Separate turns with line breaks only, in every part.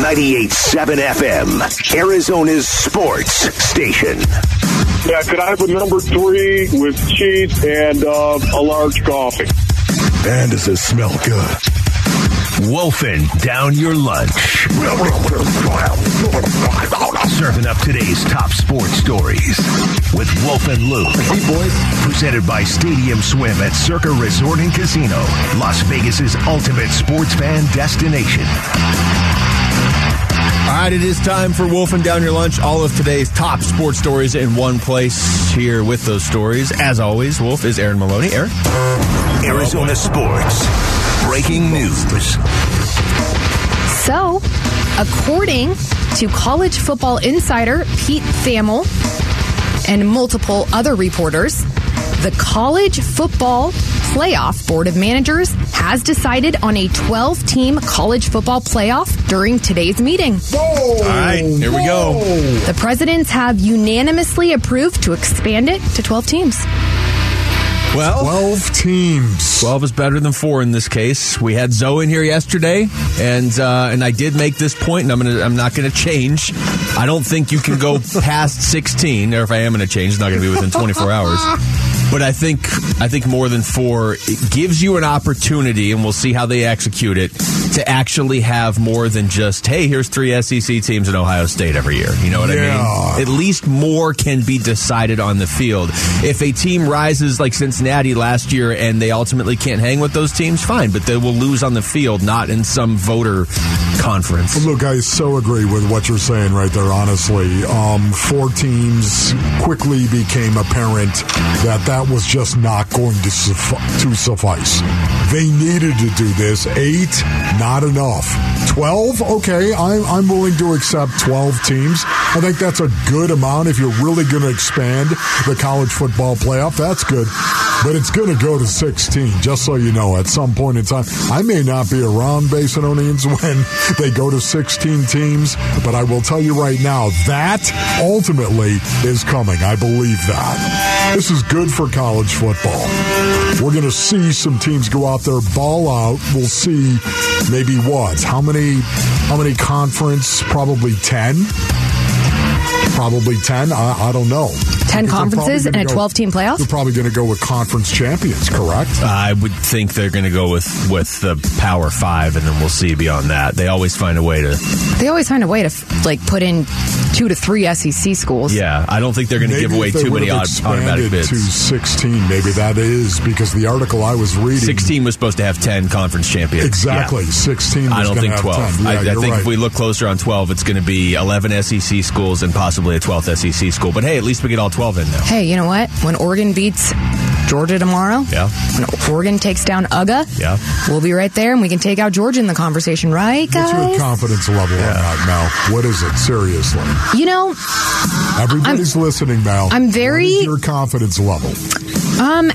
98.7 FM, Arizona's sports station.
Yeah, could I have a number three with cheese and uh, a large coffee?
And does this smell good.
Wolfing down your lunch. Serving up today's top sports stories with Wolf and Luke.
Hey, boys.
Presented by Stadium Swim at Circa Resort and Casino, Las Vegas's ultimate sports fan destination.
All right, it is time for Wolfing Down Your Lunch. All of today's top sports stories in one place here with those stories. As always, Wolf is Aaron Maloney. Aaron?
Arizona Sports. Breaking news.
So, according to college football insider Pete Thamel and multiple other reporters, the College Football Playoff Board of Managers has decided on a 12 team college football playoff during today's meeting.
All right, here we go.
The presidents have unanimously approved to expand it to 12 teams.
Well,
12 teams.
12 is better than four in this case. We had Zoe in here yesterday, and uh, and I did make this point, and I'm gonna I'm not gonna change. I don't think you can go past 16, or if I am gonna change, it's not gonna be within 24 hours. But I think I think more than four it gives you an opportunity, and we'll see how they execute it to actually have more than just hey, here's three SEC teams in Ohio State every year. You know what
Yeah.
I mean? At least more can be decided on the field. If a team rises like Cincinnati last year and they ultimately can't hang with those teams, fine, but they will lose on the field, not in some voter conference.
Look, I so agree with what you're saying right there, honestly. Um, four teams quickly became apparent that that was just not going to, suffi- to suffice. They needed to do this. Eight, not enough. 12, okay, I'm, I'm willing to accept 12 teams. I think that's a good amount if you're really going to expand the college football playoff. That's good. But it's going to go to 16, just so you know, at some point in time. I may not be around, Basinonians, when they go to 16 teams, but I will tell you right now, that ultimately is coming. I believe that. This is good for college football. We're going to see some teams go out there, ball out. We'll see maybe what? How many, how many conference? Probably 10? Probably 10? I, I don't know.
10
Because they're probably
conferences and a 12 team playoff?
They're probably going to go with conference champions, correct?
I would think they're going to go with with the Power Five, and then we'll see beyond that. They always find a way to.
They always find a way to like put in two to three SEC schools.
Yeah, I don't think they're going to give away too many odd, automatic bids.
to 16. Maybe that is because the article I was reading.
16 was supposed to have 10 conference champions.
Exactly.
Yeah.
16 was
I don't think
have
12.
Yeah,
I, I
you're
think
right.
if we look closer on 12, it's going to be 11 SEC schools and possibly a 12th SEC school. But hey, at least we get all 12 in now.
Hey, you know what? When Oregon beats Georgia tomorrow,
Yeah.
when Oregon takes down UGA,
Yeah.
we'll be right there and we can take out Georgia in the conversation, right,
What's your
guys?
confidence level on that, Mel? What is it? Seriously.
You know,
Everybody's listening, Mel.
I'm very-
What is your confidence level?
um,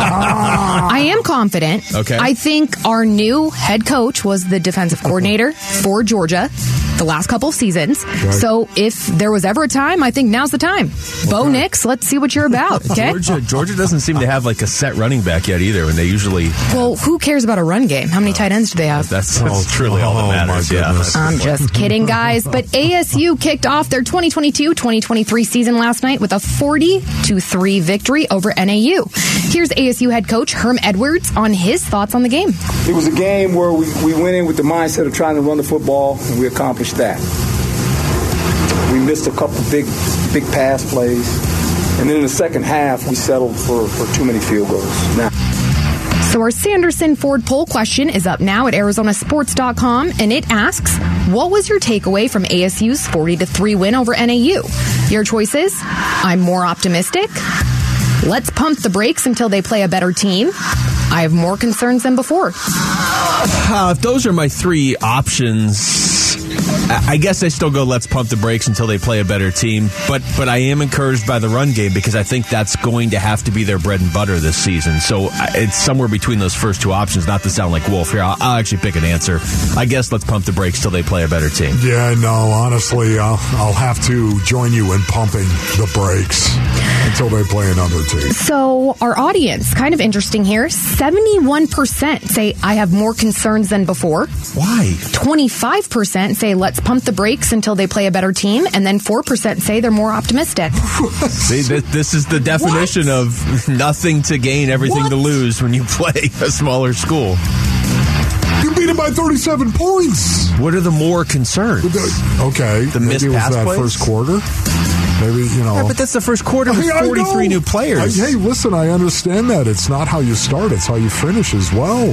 I am confident.
Okay.
I think our new head coach was the defensive coordinator for Georgia the last couple of seasons. So if there was ever a time, I think now's the time. Bo Nix, let's see what you're about. Okay.
Georgia, Georgia doesn't seem to have like a set running back yet either, and they usually.
Well, who cares about a run game? How many tight ends do they have?
That's, that's oh, truly all
oh,
that
my
matters. Yeah.
I'm just kidding, guys. But ASU kicked off their 2022-2023 season last night with a 40 to 3 victory over NAU. Here's ASU head coach Herm Edwards on his thoughts on the game.
It was a game where we, we went in with the mindset of trying to run the football, and we accomplished that. We missed a couple big, big pass plays, and then in the second half, we settled for, for too many field goals. Now,
So our Sanderson Ford poll question is up now at arizonasports.com and it asks, what was your takeaway from ASU's 40 to 3 win over NAU? Your choices: I'm more optimistic. Let's pump the brakes until they play a better team. I have more concerns than before.
Uh, if those are my three options, I guess I still go. Let's pump the brakes until they play a better team. But but I am encouraged by the run game because I think that's going to have to be their bread and butter this season. So it's somewhere between those first two options. Not to sound like Wolf here, I'll, I'll actually pick an answer. I guess let's pump the brakes till they play a better team.
Yeah, no, honestly, I'll, I'll have to join you in pumping the brakes until they play another team.
So, our audience, kind of interesting here 71% say, I have more concerns than before.
Why?
25% say, let's pump the brakes until they play a better team. And then 4% say they're more optimistic.
See, this, this is the definition
What?
of nothing to gain, everything
What?
to lose when you play a smaller school.
You beat them by 37 points.
What are the more concerns?
Okay,
The
maybe
missed
it was
pass
that
plays?
first quarter. Maybe you know.
Yeah, but that's the first quarter with
Hey,
43 new players.
I- hey, listen, I understand that. It's not how you start, it's how you finish as well.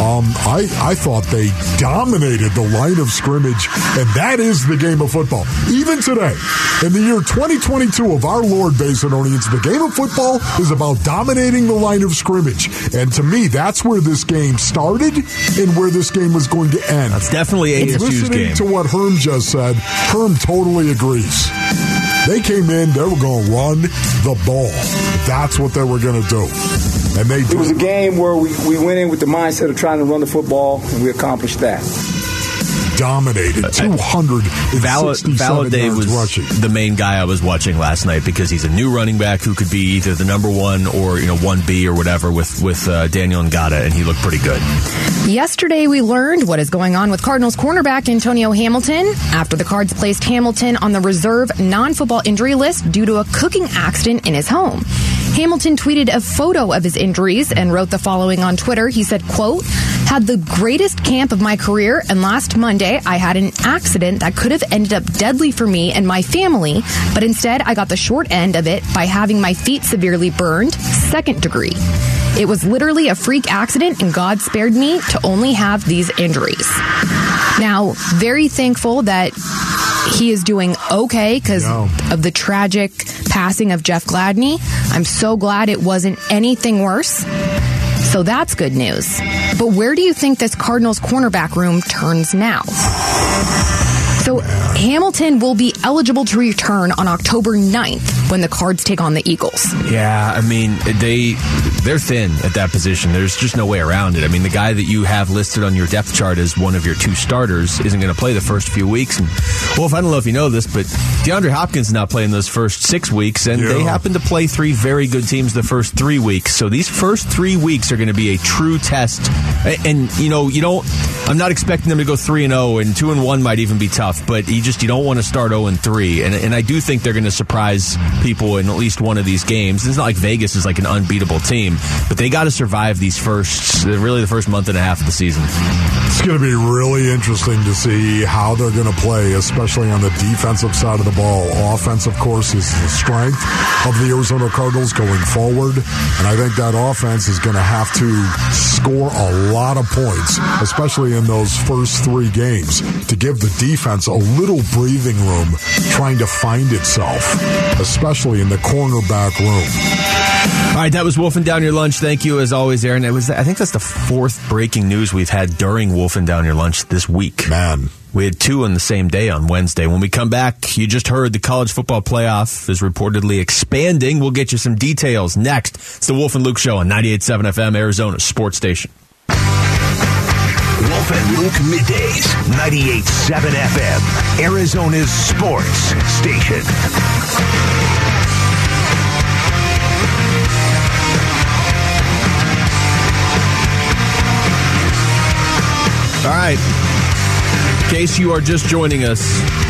Um, I, I thought they dominated the line of scrimmage, and that is the game of football. Even today, in the year 2022 of our Lord Basinonians, the game of football is about dominating the line of scrimmage. And to me, that's where this game started and where this game was going to end.
It's definitely ASU's
Listening
game.
to what Herm just said, Herm totally agrees. They came in, they were going to run the ball. That's what they were going to do. And they
It was a game where we, we went in with the mindset of trying to run the football, and we accomplished that.
Dominated. 267
Val-
yards
was
rushing.
the main guy I was watching last night because he's a new running back who could be either the number one or you know one B or whatever with with uh, Daniyel Ngata, and he looked pretty good.
Yesterday, we learned what is going on with Cardinals cornerback Antonio Hamilton after the Cards placed Hamilton on the reserve non football injury list due to a cooking accident in his home. Hamilton tweeted a photo of his injuries and wrote the following on Twitter. He said, quote, had the greatest camp of my career and last Monday I had an accident that could have ended up deadly for me and my family, but instead I got the short end of it by having my feet severely burned, second degree. It was literally a freak accident, and God spared me to only have these injuries. Now, very thankful that he is doing okay because of the tragic passing of Jeff Gladney. I'm so glad it wasn't anything worse. So that's good news. But where do you think this Cardinals cornerback room turns now? So Hamilton will be eligible to return on October 9th when the Cards take on the Eagles.
Yeah, I mean they they're thin at that position. There's just no way around it. I mean the guy that you have listed on your depth chart as one of your two starters isn't going to play the first few weeks. And Wolf, I don't know if you know this, but DeAndre Hopkins is not playing those first six weeks, and they happen to play three very good teams the first three weeks. So these first three weeks are going to be a true test. A- And you know you don't. I'm not expecting them to go three and zero, and two and one might even be tough. But you just you don't want to start zero and three. And and I do think they're going to surprise people in at least one of these games. It's not like Vegas is like an unbeatable team, but they got to survive these first, really the first month and a half of the season.
It's going to be really interesting to see how they're going to play, especially on the defensive side of the ball. Offense, of course, is the strength of the Arizona Cardinals going forward. And I think that offense is going to have to score a lot of points, especially in those first three games, to give the defense a little breathing room trying to find itself, especially in the cornerback room.
All right, that was Wolfing Down Your Lunch. Thank you as always, Aaron. It was I think that's the fourth breaking news we've had during Wolfing Down Your Lunch this week.
Man.
We had two on the same day on Wednesday. When we come back, you just heard the college football playoff is reportedly expanding. We'll get you some details next. It's the Wolf and Luke Show on 98.7 FM, Arizona Sports Station.
Wolf and Luke middays, 98.7 FM, Arizona's sports station.
All right. In case you are just joining us,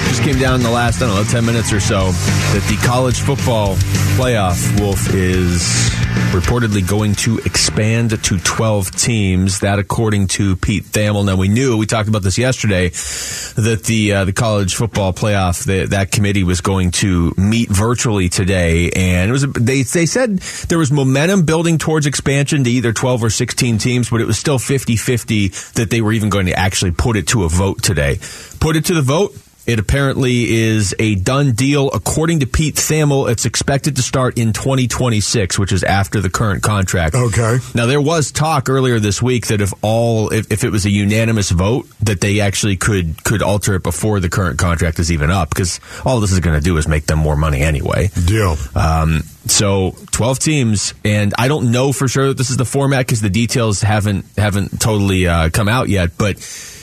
just came down in the last, I don't know, 10 minutes or so, that the college football playoff, Wolf, is reportedly going to expand to 12 teams. That, according to Pete Thamel. Now, we knew, we talked about this yesterday, that the uh, the college football playoff, the, that committee was going to meet virtually today. And it was they, they said there was momentum building towards expansion to either 12 or 16 teams, but it was still 50 50 that they were even going to actually put it to a vote today. Put it to the vote. It apparently is a done deal. According to Pete Thamel, it's expected to start in 2026, which is after the current contract.
Okay.
Now there was talk earlier this week that if all if, if it was a unanimous vote that they actually could could alter it before the current contract is even up because all this is going to do is make them more money anyway.
Deal.
Um, so 12 teams, and I don't know for sure that this is the format because the details haven't haven't totally uh, come out yet. But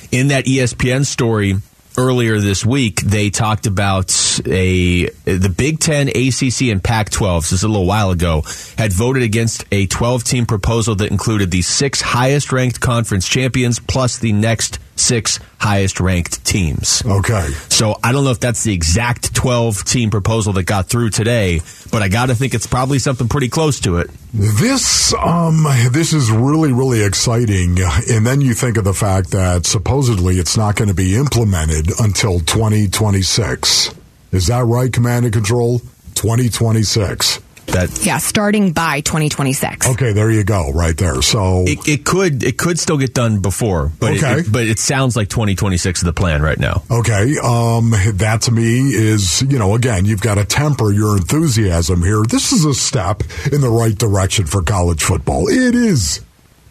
in that ESPN story earlier this week, they talked about a the Big Ten, ACC, and Pac-12. This is a little while ago. Had voted against a 12 team proposal that included the six highest ranked conference champions plus the next six highest ranked teams.
Okay.
So I don't know if that's the exact 12 team proposal that got through today, but I got to think it's probably something pretty close to it.
This um this is really really exciting and then you think of the fact that supposedly it's not going to be implemented until 2026. Is that right command and control? 2026.
That
Yeah, starting by 2026.
Okay, there you go right there. So
it, it could it could still get done before, but
Okay.
it, but it sounds like 2026 is the plan right now.
Okay, um, that to me is, you know, again, you've got to temper your enthusiasm here. This is a step in the right direction for college football. It is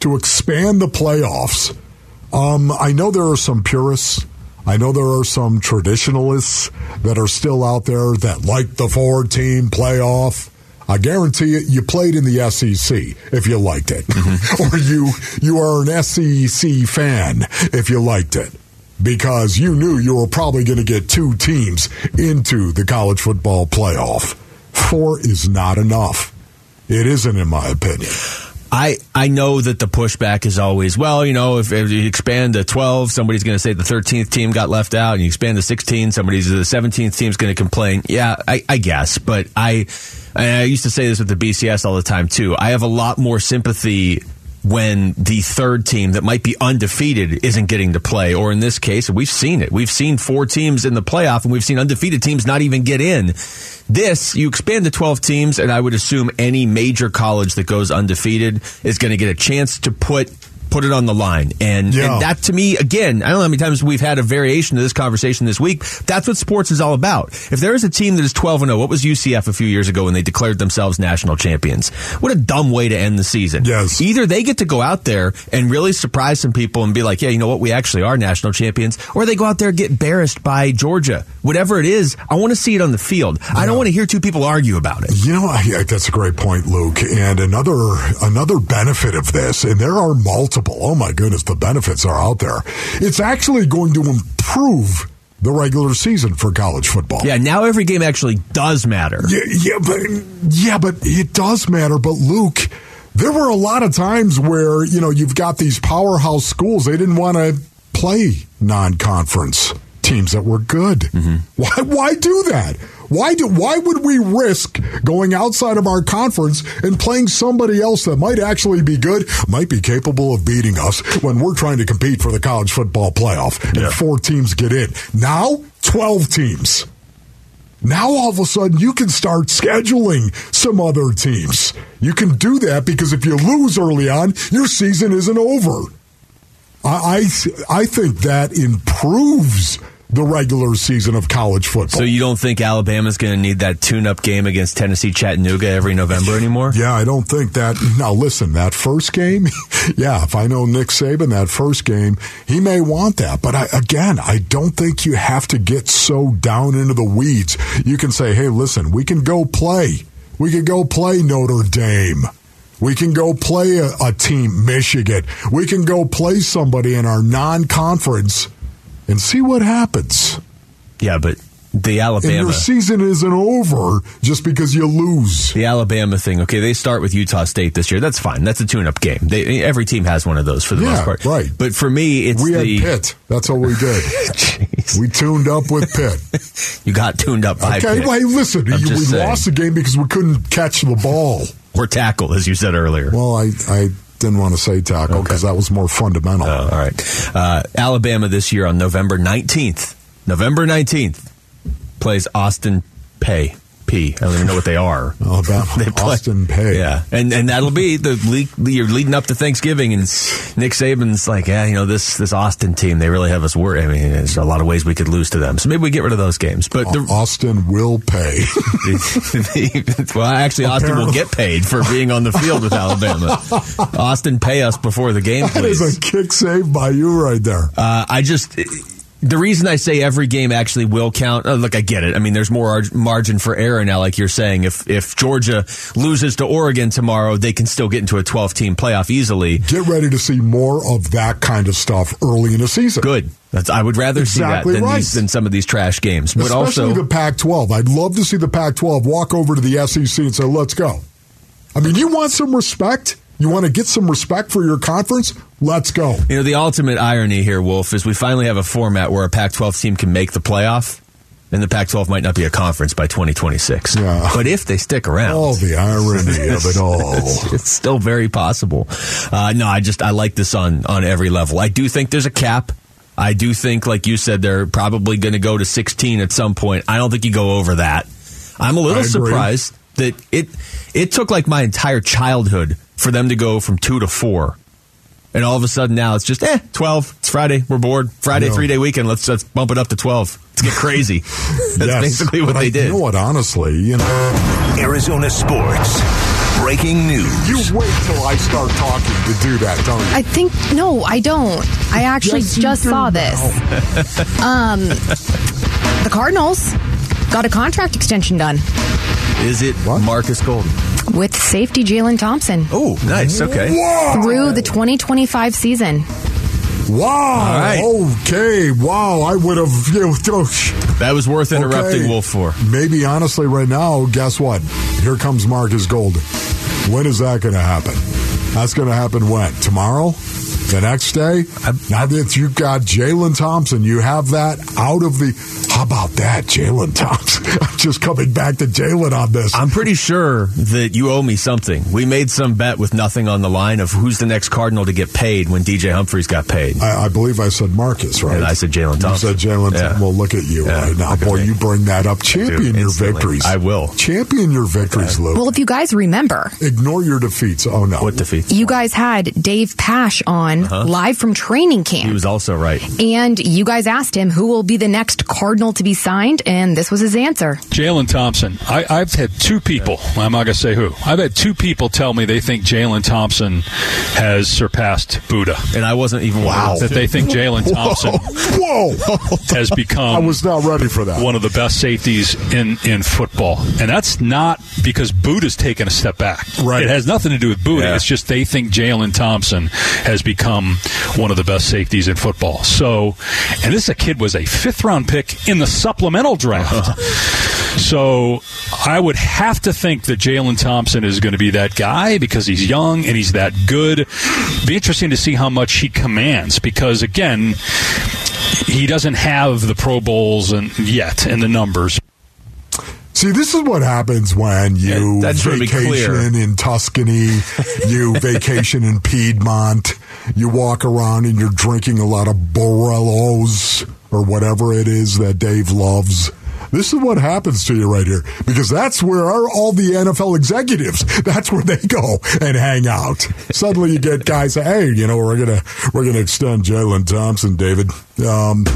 to expand the playoffs. Um, I know there are some purists. I know there are some traditionalists that are still out there that like the four team playoff. I guarantee you, you played in the SEC if you liked it, mm-hmm. or you you are an SEC fan if you liked it, because you knew you were probably going to get two teams into the college football playoff. Four is not enough. It isn't, in my opinion.
I, I know that the pushback is always, well, you know, if, if you expand to 12, somebody's going to say the 13th team got left out, and you expand to 16, somebody's the 17th team's going to complain. Yeah, I, I guess, but I, I used to say this with the BCS all the time too. I have a lot more sympathy when the third team that might be undefeated isn't getting to play, or in this case, we've seen it. We've seen four teams in the playoff, and we've seen undefeated teams not even get in. This, you expand to 12 teams, and I would assume any major college that goes undefeated is going to get a chance to put put it on the line. And,
Yeah.
and that to me, again, I don't know how many times we've had a variation of this conversation this week. That's what sports is all about. If there is a team that is 12 and 0, what was UCF a few years ago when they declared themselves national champions? What a dumb way to end the season.
Yes.
Either they get to go out there and really surprise some people and be like, yeah, you know what, we actually are national champions, or they go out there and get embarrassed by Georgia. Whatever it is, I want to see it on the field. I don't want to hear two people argue about it.
You know, I- that's a great point, Luke. And another another benefit of this, and there are multiple. Oh my goodness, the benefits are out there. It's actually going to improve the regular season for college football.
Yeah, now every game actually does matter.
Yeah, yeah, but yeah, but it does matter. But Luke, there were a lot of times where you know you've got these powerhouse schools. They didn't want to play non-conference teams that were good. Mm-hmm. Why? Why do that? Why do? Why would we risk going outside of our conference and playing somebody else that might actually be good, might be capable of beating us when we're trying to compete for the college football playoff and four teams get in? Now, twelve teams. Now all of a sudden you can start scheduling some other teams. You can do that because if you lose early on, your season isn't over. I I, I think that improves the regular season of college football.
So you don't think Alabama's going to need that tune-up game against Tennessee Chattanooga every November anymore?
Yeah, I don't think that. Now, listen, that first game, yeah, if I know Nick Saban, that first game, he may want that. But I, again, I don't think you have to get so down into the weeds. You can say, hey, listen, we can go play. We can go play Notre Dame. We can go play a, a team, Michigan. We can go play somebody in our non conference and see what happens.
Yeah, but the
And
Alabama
your season isn't over just because you lose.
the Alabama thing. Okay, they start with Utah State this year. That's fine. That's a tune-up game. They, every team has one of those for the
Yeah,
most part.
right.
But for me, it's
We had
the
Pitt. That's what we did. We tuned up with Pitt.
you got tuned up by
Okay,
Pitt.
well, hey, listen, you- we
saying.
lost the game because we couldn't catch the ball.
or tackle, as you said earlier.
Well, I, I didn't want to say tackle because that was more fundamental.
Oh, all right. Uh, Alabama this year on November 19th. November 19th plays Austin Peay. P. I don't even know what they are.
Alabama,
They play-
Austin Peay.
Yeah, and and that'll be the leak. You're leading up to Thanksgiving, and Nick Saban's like, yeah, you know this this Austin team, they really have us worried. I mean, there's a lot of ways we could lose to them, so maybe we get rid of those games. But the,
Austin will pay.
well, actually, Austin will get paid for being on the field with Alabama. Austin, pay us before the game,
that is a kick save by you right there.
Uh, I just. The reason I say every game actually will count, uh, look, I get it. I mean, there's more ar- margin for error now, like you're saying. If if Georgia loses to Oregon tomorrow, they can still get into a 12 team playoff easily.
Get ready to see more of that kind of stuff early in the season.
Good. That's, I would rather
Exactly
see that than,
right.
these, than some of these trash games. But
Especially
also,
the Pac 12. I'd love to see the Pac 12 walk over to the SEC and say, let's go. I mean, you want some respect? You want to get some respect for your conference? Let's go.
you know, the ultimate irony here, Wolf, is we finally have a format where a Pac 12 team can make the playoff. And the Pac 12 might not be a conference by 2026.
Yeah.
But if they stick around.
Oh, the irony of it all.
it's still very possible. Uh, no, I just I like this on on every level. I do think there's a cap. I do think, like you said, they're probably going to go to 16 at some point. I don't think you go over that. I'm a little surprised that it it took like my entire childhood for them to go from two to four. And all of a sudden now it's just eh twelve. It's Friday. We're bored. Friday three day weekend. Let's let's bump it up to twelve. Let's get crazy. That's
Yes.
basically what
But I-
they did.
You know what? Honestly, you know,
Arizona sports. Breaking news.
you wait till I start talking to do that, don't you?
I think no, I don't. I actually
Yes,
just saw
now.
this. um, the Cardinals got a contract extension done
Is it
What?
Marcus Golden?
with safety Jalen Thompson
Oh, nice. Okay.
Wow.
through the 2025 season.
Wow.
right.
Okay. Wow. I would have. You know,
That was worth interrupting
Okay.
Wolf for.
Maybe honestly, right now, guess what? Here comes Marcus Golden. When is that going to happen? That's going to happen when? Tomorrow? The next day? now that you've got Jalen Thompson, you have that out of the. How about that, Jalen Thompson? I'm just coming back to Jalen on this.
I'm pretty sure that you owe me something. We made some bet with nothing on the line of who's the next Cardinal to get paid when DJ Humphries got paid.
I, I believe I said Marcus, right?
And I said Jalen Thompson.
You said Jalen
Yeah.
Thompson. Well, look at you
Yeah,
right now. Boy, you bring that up. Champion your victories.
I will.
Champion your victories, Luke.
Well, if you guys remember,
Ignore your defeats. Oh, no.
What defeats?
you guys had Dave Pasch on live from training
Uh-huh. He was also right.
and you guys asked him who will be the next Cardinal to be signed, and this was his answer.
Jalen Thompson. I, I've had two people. I'm not going to say who. I've had two people tell me they think Jalen Thompson has surpassed Buddha.
And I wasn't even
Wow.
That they think Jalen Thompson
Whoa.
has become
I was not ready for that.
one of the best safeties in, in football. And that's not because Buddha's taken a step back.
Right.
It has nothing to do with Buddha.
Yeah.
It's just they think Jalen Thompson has become one of the best safeties in football. So, and this kid was a fifth round pick in the supplemental draft. Uh-huh. So I would have to think that Jalen Thompson is going to be that guy because he's young and he's that good. Be interesting to see how much he commands because again, he doesn't have the Pro Bowls and yet and the numbers.
See, this is what happens when you
Yeah, I just wanna be clear.
vacation in Tuscany, you vacation in Piedmont, you walk around and you're drinking a lot of Barolos or whatever it is that Dave loves. This is what happens to you right here because that's where our, all the NFL executives. That's where they go and hang out. Suddenly, you get guys "Hey, you know, we're gonna we're gonna extend Jalen Thompson, David." Um,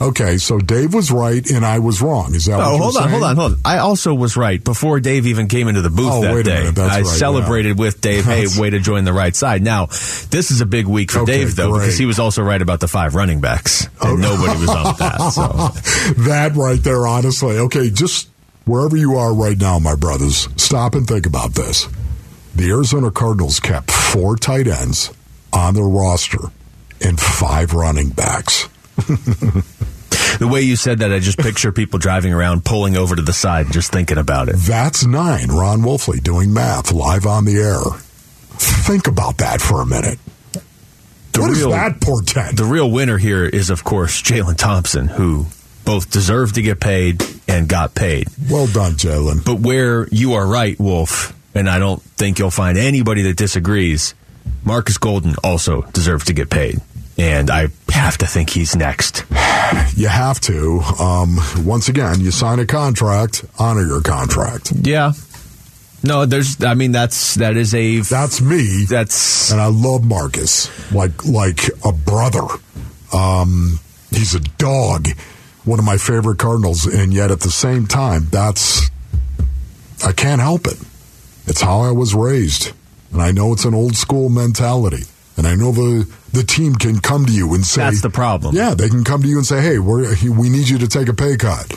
okay, so Dave was right and I was wrong. Is that? Oh, what
Oh, hold on,
saying?
hold on, hold on. I also was right before Dave even came into the booth
Oh,
that day.
minute,
I
right,
celebrated with Dave. Hey, way to join the right side. Now, this is a big week for
Okay,
Dave though
great.
because he was also right about the five running backs, and
Oh.
nobody was on that. So
that right there, honestly. Okay, just wherever you are right now, my brothers, stop and think about this. The Arizona Cardinals kept four tight ends on their roster and five running backs.
the way you said that, I just picture people driving around, pulling over to the side, just thinking about it.
That's nine. Ron Wolfley doing math live on the air. Think about that for a minute.
The
what does
real-
that portend?
The real winner here is, of course, Jalen Thompson, who both deserved to get paid and got paid.
well done, Jalen.
But where you are right, Wolf, and I don't think you'll find anybody that disagrees, Marcus Golden also deserves to get paid. And I have to think he's next.
You have to. Um, once again, you sign a contract, honor your contract.
Yeah. No, there's. I mean, that's that is a.
That's me.
That's
and I love Marcus like like a brother. Um, he's a dog, one of my favorite Cardinals, and yet at the same time, that's I can't help it. It's how I was raised, and I know it's an old school mentality. And I know the the team can come to you and say
that's the problem.
Yeah, they can come to you and say, "Hey, we're, we need you to take a pay cut."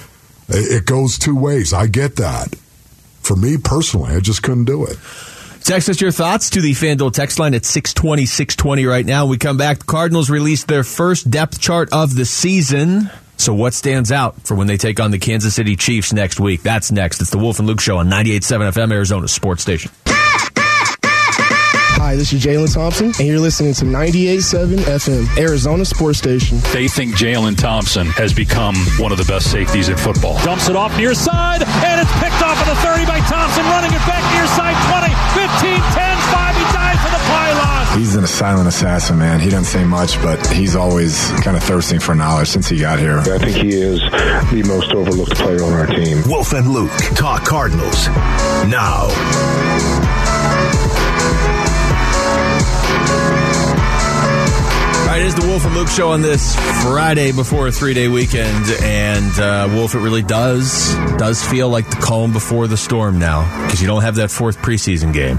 It goes two ways. I get that. For me personally, I just couldn't do it.
Text us your thoughts to the FanDuel text line at 620, 620 right now. We come back. The Cardinals released their first depth chart of the season. So what stands out for when they take on the Kansas City Chiefs next week? That's next. It's the Wolf and Luke Show on 98.7 FM, Arizona Sports Station.
Hi, this is Jalen Thompson, and you're listening to 98.7 FM, Arizona Sports Station.
They think Jalen Thompson has become one of the best safeties in football.
Dumps it off near side, and it's picked off at the 30 by Thompson, running it back near side 20, 15, 10, 5. He dives for the pylon.
He's a silent assassin, man. He doesn't say much, but he's always kind of thirsting for knowledge since he got here.
I think he is the most overlooked player on our team.
Wolf and Luke talk Cardinals now.
Right, it is the Wolf and Luke show on this Friday before a three day weekend, and uh, Wolf, it really does does feel like the calm before the storm now because you don't have that fourth preseason game.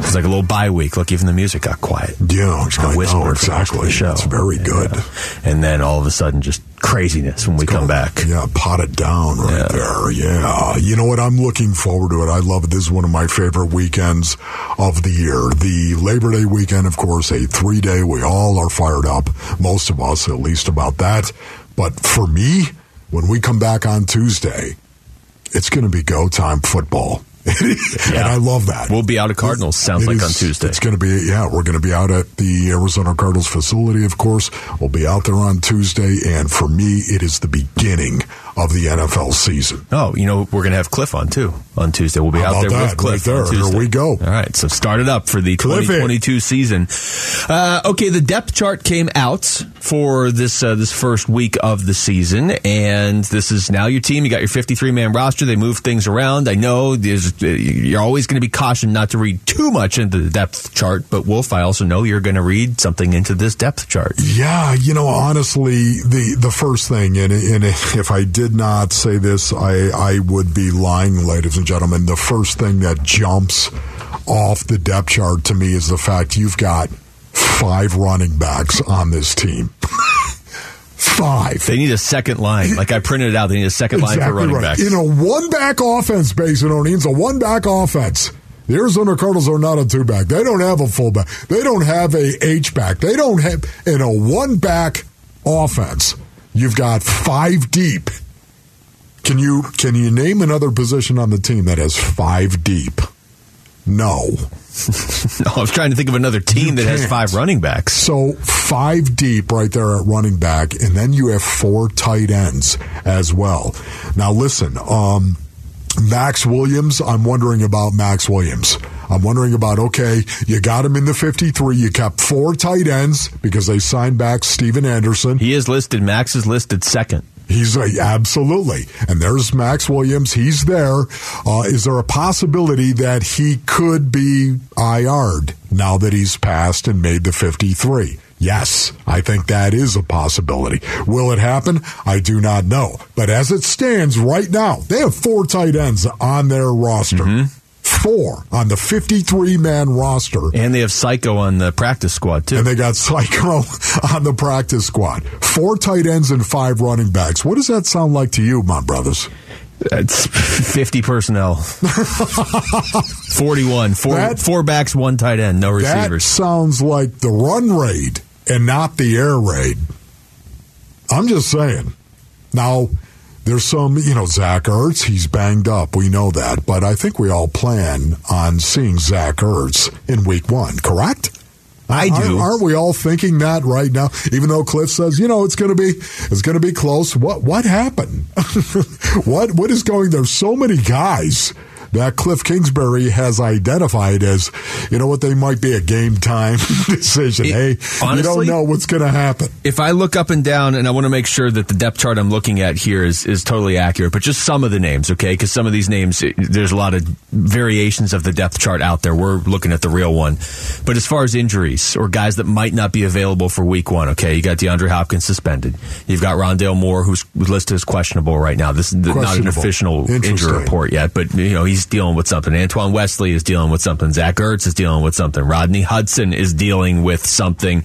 It's like a little bye week. Look, even the music got quiet.
Yeah,
just got whispered
know, exactly.
The show.
It's very good.
Yeah. And then all of a sudden, just craziness when we come back.
Yeah, pot it down right
Yeah.
there. Yeah. You know what? I'm looking forward to it. I love it. This is one of my favorite weekends of the year. The Labor Day weekend, of course, a three day. We all are fired up. Most of us, at least, about that. But for me, when we come back on Tuesday, it's going to be go time football. And I love that.
We'll be out of Cardinals, sounds
It
like
is-
on Tuesday.
It's going to be, yeah, we're going to be out at the Arizona Cardinals facility, of course. We'll be out there on Tuesday. And for me, it is the beginning of the NFL season.
Oh, you know, we're going to have Cliff on too on Tuesday. We'll be
How
out there
about
with? Cliff.
Right there. Here we go.
All right, so start it up for the
Cliff it.
2022 season. Uh, okay, the depth chart came out for this uh, this first week of the season, and this is now your team. You got your 53 man roster. They move things around. I know there's, uh, you're always going to be cautioned not to read too much into the depth chart, but Wolf, I also know you're going to read something into this depth chart.
Yeah, you know, honestly, the the first thing, and, and if I did not say this, I I would be lying, ladies and gentlemen. The first thing that jumps off the depth chart to me is the fact you've got five running backs on this team. five.
They need a second line. Like I printed it out. They need a second line for running backs.
In a one back offense, Basin O'Neill's a one back offense. The Arizona Cardinals are not a two back. They don't have a fullback. They don't have a H back. They don't have in a one back offense. You've got five deep. Can you can you name another position on the team that has five deep? No.
No, I was trying to think of another team that has
can't.
five running backs.
So five deep right there at running back, and then you have four tight ends as well. Now listen, um, Max Williams. I'm wondering about Max Williams. I'm wondering about okay, you got him in the 53. You kept four tight ends because they signed back Stephen Anderson.
He is listed. Max is listed second.
He's uh, absolutely, and there's Max Williams. He's there. Uh, is there a possibility that he could be IR'd now that he's passed and made the 53? Yes, I think that is a possibility. Will it happen? I do not know. But as it stands right now, they have four tight ends on their roster. Four on the 53 man roster.
And they have Psycho on the practice squad, too.
And they got Psycho on the practice squad. Four tight ends and five running backs. What does that sound like to you, my brothers?
It's 50 personnel. 41. Four,
That-
four backs, one tight end, no
That
receivers.
sounds like the run raid and not the air raid. I'm just saying. Now, there's some, you know, Zach Ertz, he's banged up. We know that. But I think we all plan on seeing Zach Ertz in week one, correct?
I do.
Aren't, aren't we all thinking that right now? Even though Cliff says, you know, it's going to be, it's going to be close. What, what happened? what, what is going? There's so many guys that Cliff Kingsbury has identified as, you know what, they might be a game time decision.
It-
hey, you don't know what's going to happen.
If I look up and down, and I want to make sure that the depth chart I'm looking at here is, is totally accurate, but just some of the names, okay? Because some of these names, there's a lot of variations of the depth chart out there. We're looking at the real one. But as far as injuries or guys that might not be available for week one, okay, you got DeAndre Hopkins suspended. You've got Rondale Moore, who's listed as questionable right now. This is not an official injury report yet, but you know he's dealing with something. Antoine Wesley is dealing with something. Zach Ertz is dealing with something. Rodney Hudson is dealing with something.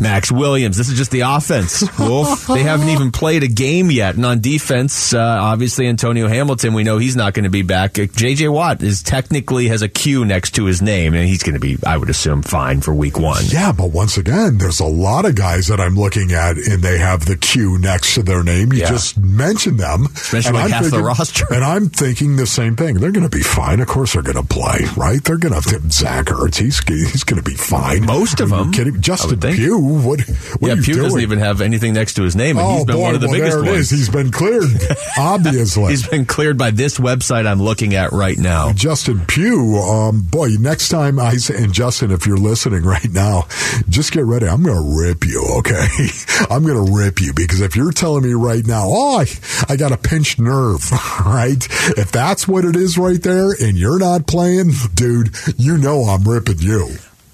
Max Williams. This is just the offense. Wolf. they haven't even played a game yet, and on defense, uh, obviously Antonio Hamilton. We know he's not going to be back. Uh, J.J. Watt is technically has a Q next to his name, and he's going to be, I would assume, fine for Week One.
Yeah, but once again, there's a lot of guys that I'm looking at, and they have the Q next to their name. You
Yeah.
just mentioned them, and
like
I'm
half the
thinking-
roster.
And I'm thinking the same thing. They're going to be fine. Of course, they're going to play, right? They're going to Zach Ertz. He's he's going to be fine.
Most of them,
kidding? Justin. Pugh. What? what
yeah,
are you
Pugh
doing?
doesn't even have anything next to his name, and
oh
he's been
boy,
one of the
well,
biggest
there it
ones.
is. He's been cleared, obviously.
He's been cleared by this website I'm looking at right now.
Justin Pugh, um, boy, next time I say, and Justin, if you're listening right now, just get ready. I'm going to rip you, okay? I'm going to rip you because if you're telling me right now, oh, I, I got a pinched nerve, right? If that's what it is right there and you're not playing, dude, you know I'm ripping you.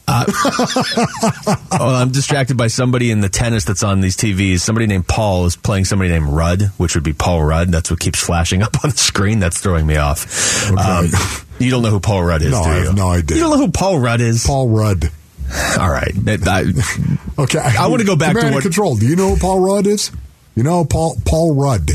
Oh, I'm distracted by somebody in the tennis that's on these TVs. Somebody named Paul is playing somebody named Rudd, which would be Paul Rudd. That's what keeps flashing up on the screen. That's throwing me off. Um, you don't know who Paul Rudd is,
No,
do
I have no idea.
You don't know who Paul Rudd is?
Paul Rudd.
All right. I-
Okay.
I wanna go back to what-
control. Do you know who Paul Rudd is? You know Paul Paul Rudd.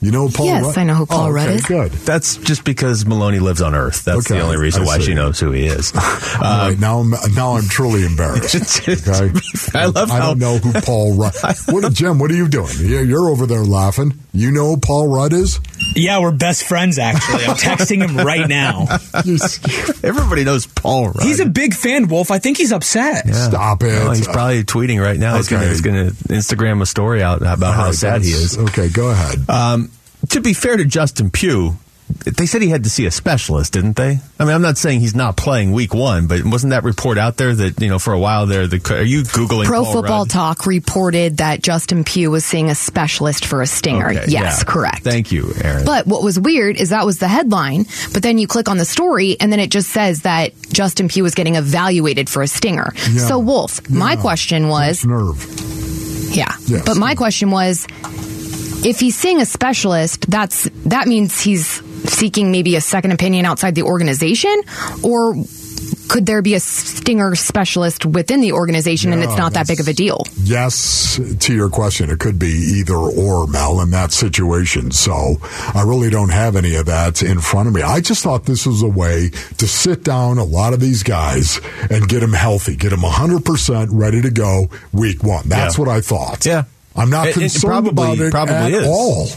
You know Paul
Yes,
Rudd?
I know who Paul
oh,
Rudd
okay,
is.
Good.
that's just because Maloney lives on Earth. That's
Okay,
the only reason why she knows who he is. Um,
right, now I'm now I'm truly embarrassed. Okay,
I love
I don't know who Paul Rudd. What, Jim? What are you doing? You're, you're over there laughing. You know who Paul Rudd is?
Yeah, we're best friends, actually. I'm texting him right now.
Everybody knows Paul Rudd.
He's a big fan, Wolf. I think he's upset.
Stop it.
Well, he's probably tweeting right now. He's
Okay.
gonna, he's gonna Instagram a story out about
All
how sad he is.
Okay, go ahead.
Um, to be fair to Justin Pugh, they said he had to see a specialist, didn't they? I mean, I'm not saying he's not playing week one, but wasn't that report out there that you know for a while there? The are you googling
Pro
Paul
Football
Rudd?
Talk reported that Justin Pugh was seeing a specialist for a stinger.
Okay,
yes,
yeah.
correct.
Thank you, Aaron.
But what was weird is that was the headline, but then you click on the story and then it just says that Justin Pugh was getting evaluated for a stinger.
Yeah.
So, Wolf, my question was
nerve.
yeah.
Yes.
But my question was if he's seeing a specialist, that's that means he's seeking maybe a second opinion outside the organization or could there be a stinger specialist within the organization and it's not that big of a deal?
Yes, to your question, it could be either or, Mel, in that situation. So I really don't have any of that in front of me. I just thought this was a way to sit down a lot of these guys and get them healthy, get them 100% ready to go week one. That's
Yeah.
what I thought.
Yeah.
I'm not
It- it
concerned
probably-
about it
probably
at
is.
all.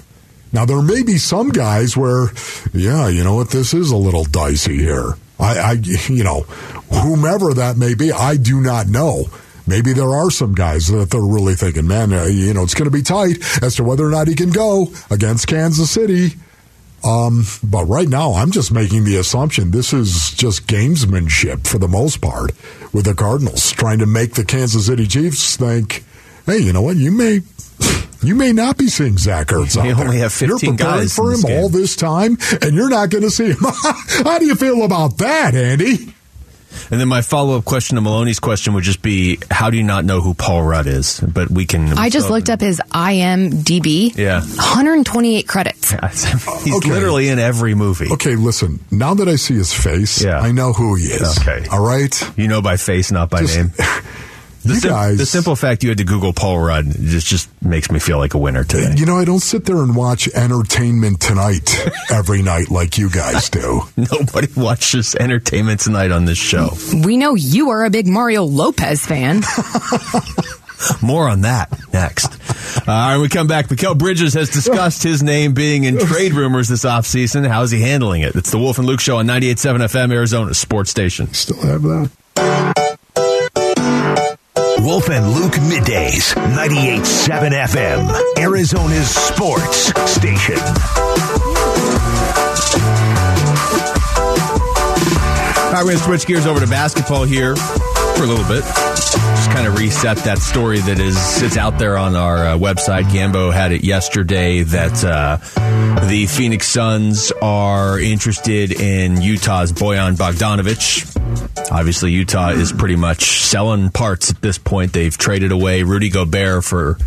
Now there may be some guys where, yeah, you know what, this is a little dicey here. I, I, you know, whomever that may be, I do not know. Maybe there are some guys that they're really thinking, man, uh, you know, it's going to be tight as to whether or not he can go against Kansas City. Um, but right now, I'm just making the assumption this is just gamesmanship for the most part with the Cardinals, trying to make the Kansas City Chiefs think, hey, you know what, you may. You may not be seeing Zach Ertz out
You
there.
only have 15
You're preparing
guys
for him
this
all this time, and you're not going to see him. How do you feel about that, Andy?
And then my follow up question to Maloney's question would just be, how do you not know who Paul Rudd is? But we can.
I just
so-
looked up his IMDb.
Yeah.
128 credits.
He's
Okay.
literally in every movie.
Okay, listen. Now that I see his face,
Yeah.
I know who he is.
Okay.
All right.
You know by face, not by
Just-
name. The,
You
sim-
guys-
the simple fact you had to Google Paul Rudd just just makes me feel like a winner today.
You know, I don't sit there and watch Entertainment Tonight every night like you guys do.
Nobody watches Entertainment Tonight on this show.
We know you are a big Mario Lopez fan.
More on that next. Uh, all right, we come back. Mikal Bridges has discussed his name being in trade rumors this offseason. How's he handling it? It's the Wolf and Luke Show on 98.7 FM, Arizona Sports Station.
Still have that.
Wolf and Luke middays, 98.7 FM, Arizona's sports station.
right, we're going to switch gears over to basketball here for a little bit. Just kind of reset that story that is it's out there on our uh, website. Gambo had it yesterday that uh, the Phoenix Suns are interested in Utah's Bojan Bogdanovic. Obviously, Utah is pretty much selling parts at this point. They've traded away Rudy Gobert for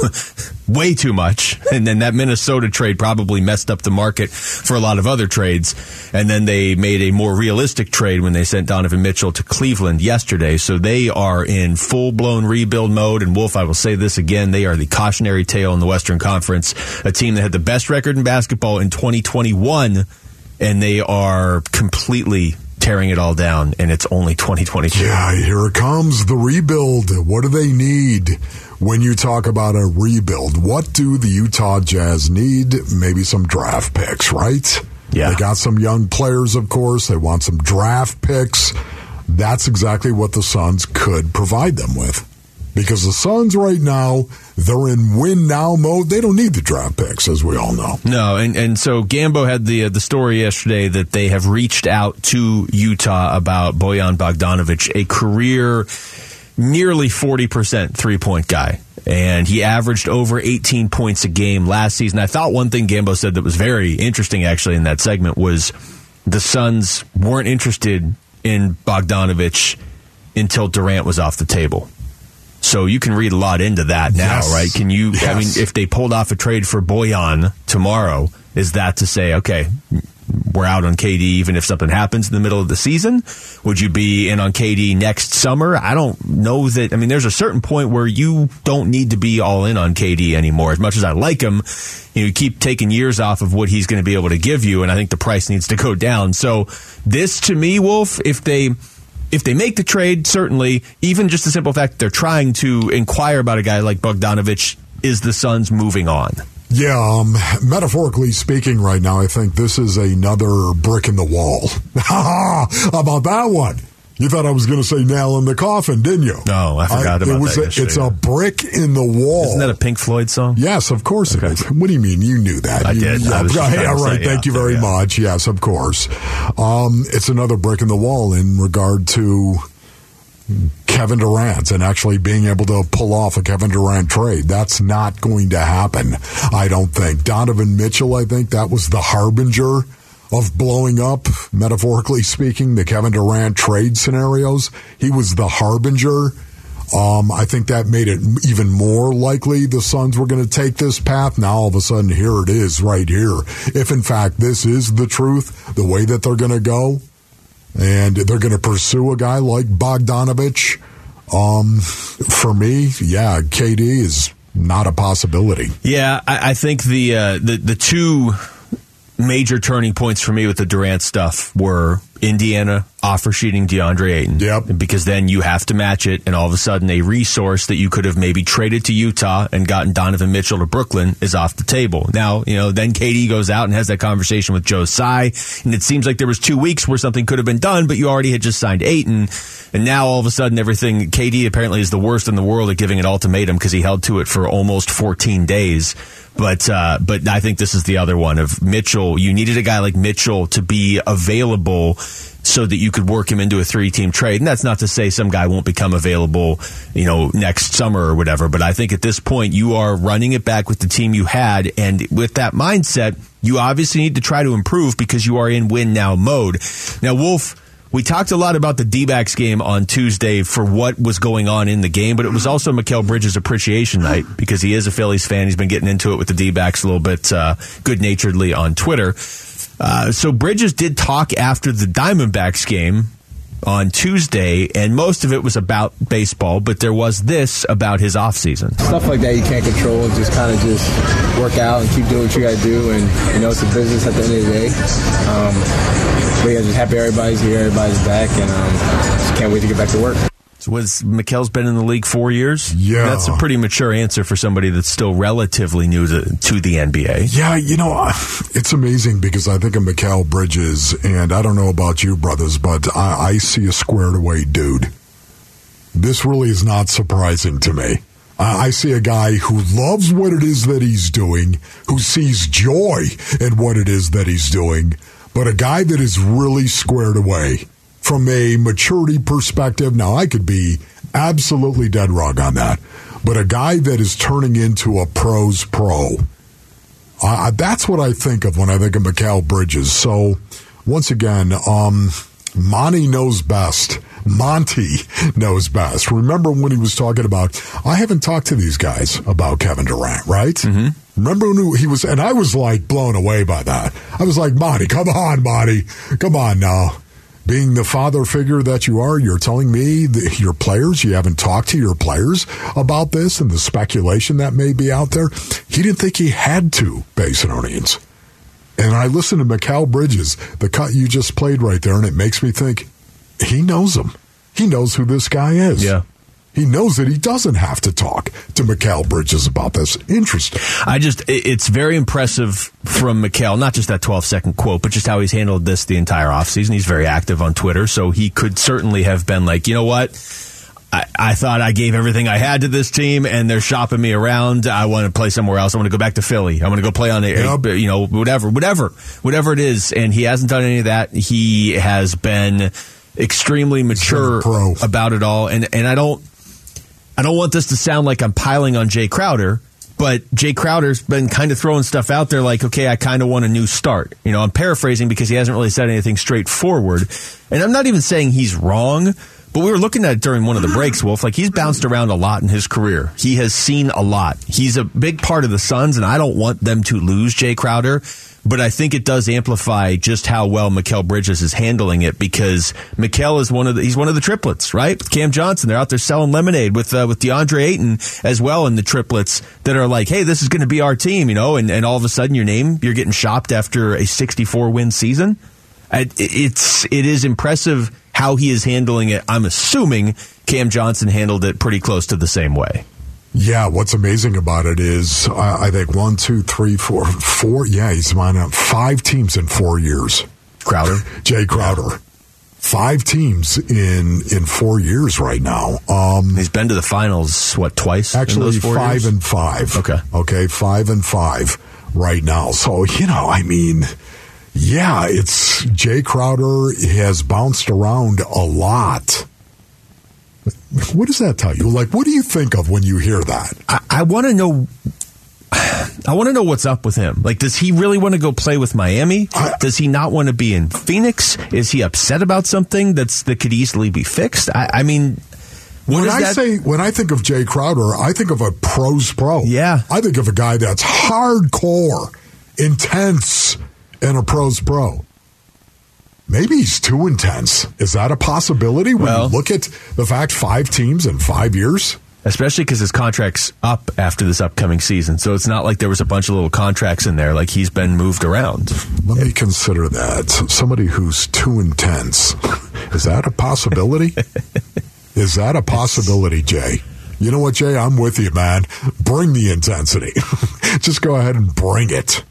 way too much. And then that Minnesota trade probably messed up the market for a lot of other trades. And then they made a more realistic trade when they sent Donovan Mitchell to Cleveland yesterday. So they are in full blown rebuild mode. And Wolf, I will say this again. They are the cautionary tale in the Western Conference, a team that had the best record in basketball in 2021. And they are completely tearing it all down, and it's only 2022.
Yeah, here comes the rebuild. What do they need when you talk about a rebuild? What do the Utah Jazz need? Maybe some draft picks, right?
Yeah.
They got some young players, of course. They want some draft picks. That's exactly what the Suns could provide them with. Because the Suns right now, they're in win now mode. They don't need the draft picks, as we all know.
No, and, and so Gambo had the uh, the story yesterday that they have reached out to Utah about Bojan Bogdanovic, a career nearly 40% three point guy. And he averaged over 18 points a game last season. I thought one thing Gambo said that was very interesting actually in that segment was the Suns weren't interested in Bogdanovich until Durant was off the table. So you can read a lot into that now,
Yes.
right? Can you? I mean, if they pulled off a trade for Bojan tomorrow, is that to say, okay, we're out on KD even if something happens in the middle of the season? Would you be in on KD next summer? I don't know that. I mean, there's a certain point where you don't need to be all in on KD anymore. As much as I like him, you, know, you keep taking years off of what he's going to be able to give you, and I think the price needs to go down. So this, to me, Wolf, if they if they make the trade, certainly, even just the simple fact they're trying to inquire about a guy like Bogdanovic, is the Suns moving on?
Yeah, um, metaphorically speaking, right now, I think this is another brick in the wall. About that one? You thought I was going to say nail in the coffin, didn't you?
No, I forgot about
it was
that
a- It's a brick in the wall.
Isn't that a Pink Floyd song?
Yes, of course it is. What do you mean? You knew that.
I
You-
did.
Yeah,
I just
yeah, right.
say,
Thank
yeah.
you very
Yeah.
much. Yes, of course. Um, it's another brick in the wall in regard to Kevin Durant and actually being able to pull off a Kevin Durant trade. That's not going to happen, I don't think. Donovan Mitchell, I think that was the harbinger of blowing up, metaphorically speaking, the Kevin Durant trade scenarios. He was the harbinger. Um, I think that made it even more likely the Suns were going to take this path. Now all of a sudden, here it is right here. If in fact this is the truth, the way that they're going to go, and they're going to pursue a guy like Bogdanovic, um, for me, yeah, KD is not a possibility.
Yeah, I, I think the uh, the the two major turning points for me with the Durant stuff were Indiana offer sheeting DeAndre Ayton.
Yep.
Because then you have to match it, and all of a sudden a resource that you could have maybe traded to Utah and gotten Donovan Mitchell to Brooklyn is off the table. Now, you know, then KD goes out and has that conversation with Joe Tsai, and it seems like there was two weeks where something could have been done, but you already had just signed Ayton, and now all of a sudden everything, KD apparently is the worst in the world at giving an ultimatum because he held to it for almost 14 days. But uh, but I think this is the other one of Mitchell. You needed a guy like Mitchell to be available so that you could work him into a three team trade. And that's not to say some guy won't become available, you know, next summer or whatever. But I think at this point you are running it back with the team you had, and with that mindset, you obviously need to try to improve because you are in win now mode. Now, Wolf. We talked a lot about the D backs game on Tuesday for what was going on in the game, but it was also Mikal Bridges' appreciation night because he is a Phillies fan. He's been getting into it with the D backs a little bit uh, good naturedly on Twitter. Uh, so Bridges did talk after the Diamondbacks game on Tuesday, and most of it was about baseball, but there was this about his offseason.
stuff like that you can't control. Just kind of just work out and keep doing what you got to do. And you know, it's a business at the end of the day. Um, but yeah, just happy everybody's here, everybody's back, and um, just can't wait to get back to work.
So was Mikal's been in the league four years?
Yeah.
That's a pretty mature answer for somebody that's still relatively new to, to the NBA.
Yeah, you know, it's amazing because I think of Mikal Bridges, and I don't know about you, brothers, but I, I see a squared away dude. This really is not surprising to me. I I see a guy who loves what it is that he's doing, who sees joy in what it is that he's doing, but a guy that is really squared away. From a maturity perspective. Now, I could be absolutely dead wrong on that, but a guy that is turning into a pros pro, uh, that's what I think of when I think of Mikal Bridges. So, once again, um, Monty knows best. Monty knows best. Remember when he was talking about, I haven't talked to these guys about Kevin Durant, right? Mm-hmm. Remember when he was, and I was like blown away by that. I was like, Monty, come on, Monty. Come on now. Being the father figure that you are, you're telling me that your players, you haven't talked to your players about this and the speculation that may be out there. He didn't think he had to, Basinonians. And I listen to Mikal Bridges, the cut you just played right there, and it makes me think he knows him. He knows who this guy is.
Yeah.
He knows that he doesn't have to talk to Mikal Bridges about this. Interesting.
I just, it's very impressive from Mikal, not just that 12 second quote, but just how he's handled this the entire offseason. He's very active on Twitter, so he could certainly have been like, you know what? I, I thought I gave everything I had to this team, and they're shopping me around. I want to play somewhere else. I want to go back to Philly. I want to go play on the, yep. you know, whatever, whatever, whatever it is. And he hasn't done any of that. He has been extremely mature about it all. And and I don't I don't want this to sound like I'm piling on Jae Crowder, but Jae Crowder's been kind of throwing stuff out there like, okay, I kind of want a new start. You know, I'm paraphrasing because he hasn't really said anything straightforward. And I'm not even saying he's wrong, but we were looking at it during one of the breaks, Wolf. Like he's bounced around a lot in his career. He has seen a lot. He's a big part of the Suns, and I don't want them to lose Jae Crowder but I think it does amplify just how well Mikal Bridges is handling it because Mikal is one of the, he's one of the triplets, right? Cam Johnson, they're out there selling lemonade with uh, with DeAndre Ayton as well in the triplets that are like, hey, this is going to be our team, you know, and, and all of a sudden your name you're getting shopped after a 64 win season. It's it is impressive how he is handling it. I'm assuming Cam Johnson handled it pretty close to the same way.
Yeah, what's amazing about it is uh, I think one, two, three, four, four. Yeah, he's won five teams in four years.
Crowder,
Jae Crowder, yeah. five teams in in four years right now. Um,
he's been to the finals what twice?
Actually, five
years?
and five.
Okay,
okay, five and five right now. So you know, I mean. Yeah, it's Jae Crowder has bounced around a lot what does that tell you? Like, what do you think of when you hear that?
I, I want to know. I want to know what's up with him. Like, does he really want to go play with Miami? I, does he not want to be in Phoenix? Is he upset about something that's that could easily be fixed? I, I mean,
when I that? say when I think of Jae Crowder, I think of a pros pro.
Yeah,
I think of a guy that's hardcore, intense, and a pros pro. Maybe he's too intense. Is that a possibility when well, you look at the fact five teams in five years?
Especially because his contract's up after this upcoming season. So it's not like there was a bunch of little contracts in there. Like he's been moved around.
Let me consider that. Somebody who's too intense. Is that a possibility? Is that a possibility, Jae? You know what, Jae? I'm with you, man. Bring the intensity. Just go ahead and bring it.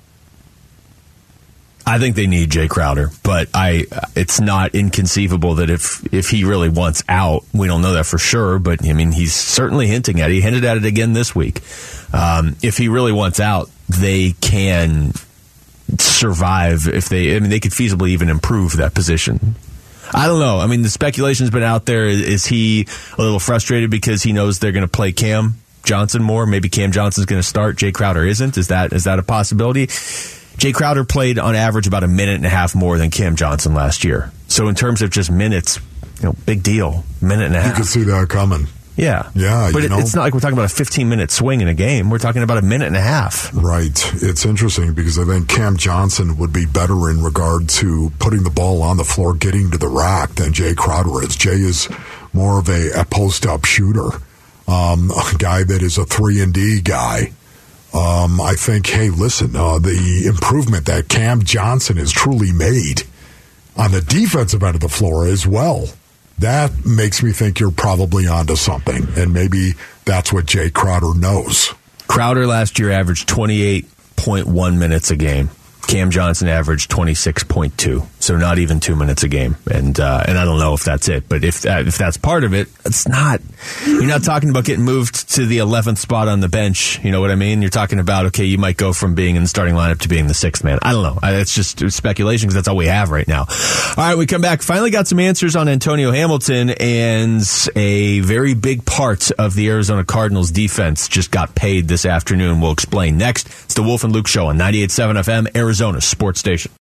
I think they need Jae Crowder, but I it's not inconceivable that if if he really wants out, we don't know that for sure, but I mean he's certainly hinting at it. He hinted at it again this week. Um, if he really wants out, they can survive if they. I mean, they could feasibly even improve that position. I don't know. I mean, the speculation's been out there. Is he a little frustrated because he knows they're going to play Cam Johnson more? Maybe Cam Johnson's going to start. Jae Crowder isn't. Is that is that a possibility? Jae Crowder played on average about a minute and a half more than Cam Johnson last year. So in terms of just minutes, you know, big deal. Minute and a half.
You could see that coming.
Yeah.
Yeah.
But
it,
it's not like we're talking about a 15 minute swing in a game. We're talking about a minute and a half.
Right. It's interesting because I think Cam Johnson would be better in regard to putting the ball on the floor, getting to the rack than Jae Crowder is. Jae is more of a, a post up shooter, um, a guy that is a 3 and D guy. Um, I think, hey, listen, uh, the improvement that Cam Johnson has truly made on the defensive end of the floor as well, that makes me think you're probably onto something. And maybe that's what Jae Crowder knows.
Crowder last year averaged 28.1 minutes a game. Cam Johnson averaged 26.2, so not even two minutes a game. And uh, and I don't know if that's it, but if uh, if that's part of it, it's not. You're not talking about getting moved to the 11th spot on the bench. You know what I mean? You're talking about okay, you might go from being in the starting lineup to being the sixth man. I don't know. It's just speculation because that's all we have right now. All right, we come back. Finally, got some answers on Antonio Hamilton and a very big part of the Arizona Cardinals defense just got paid this afternoon. We'll explain next. It's the Wolf and Luke Show on 98.7 FM, Arizona Sports Station.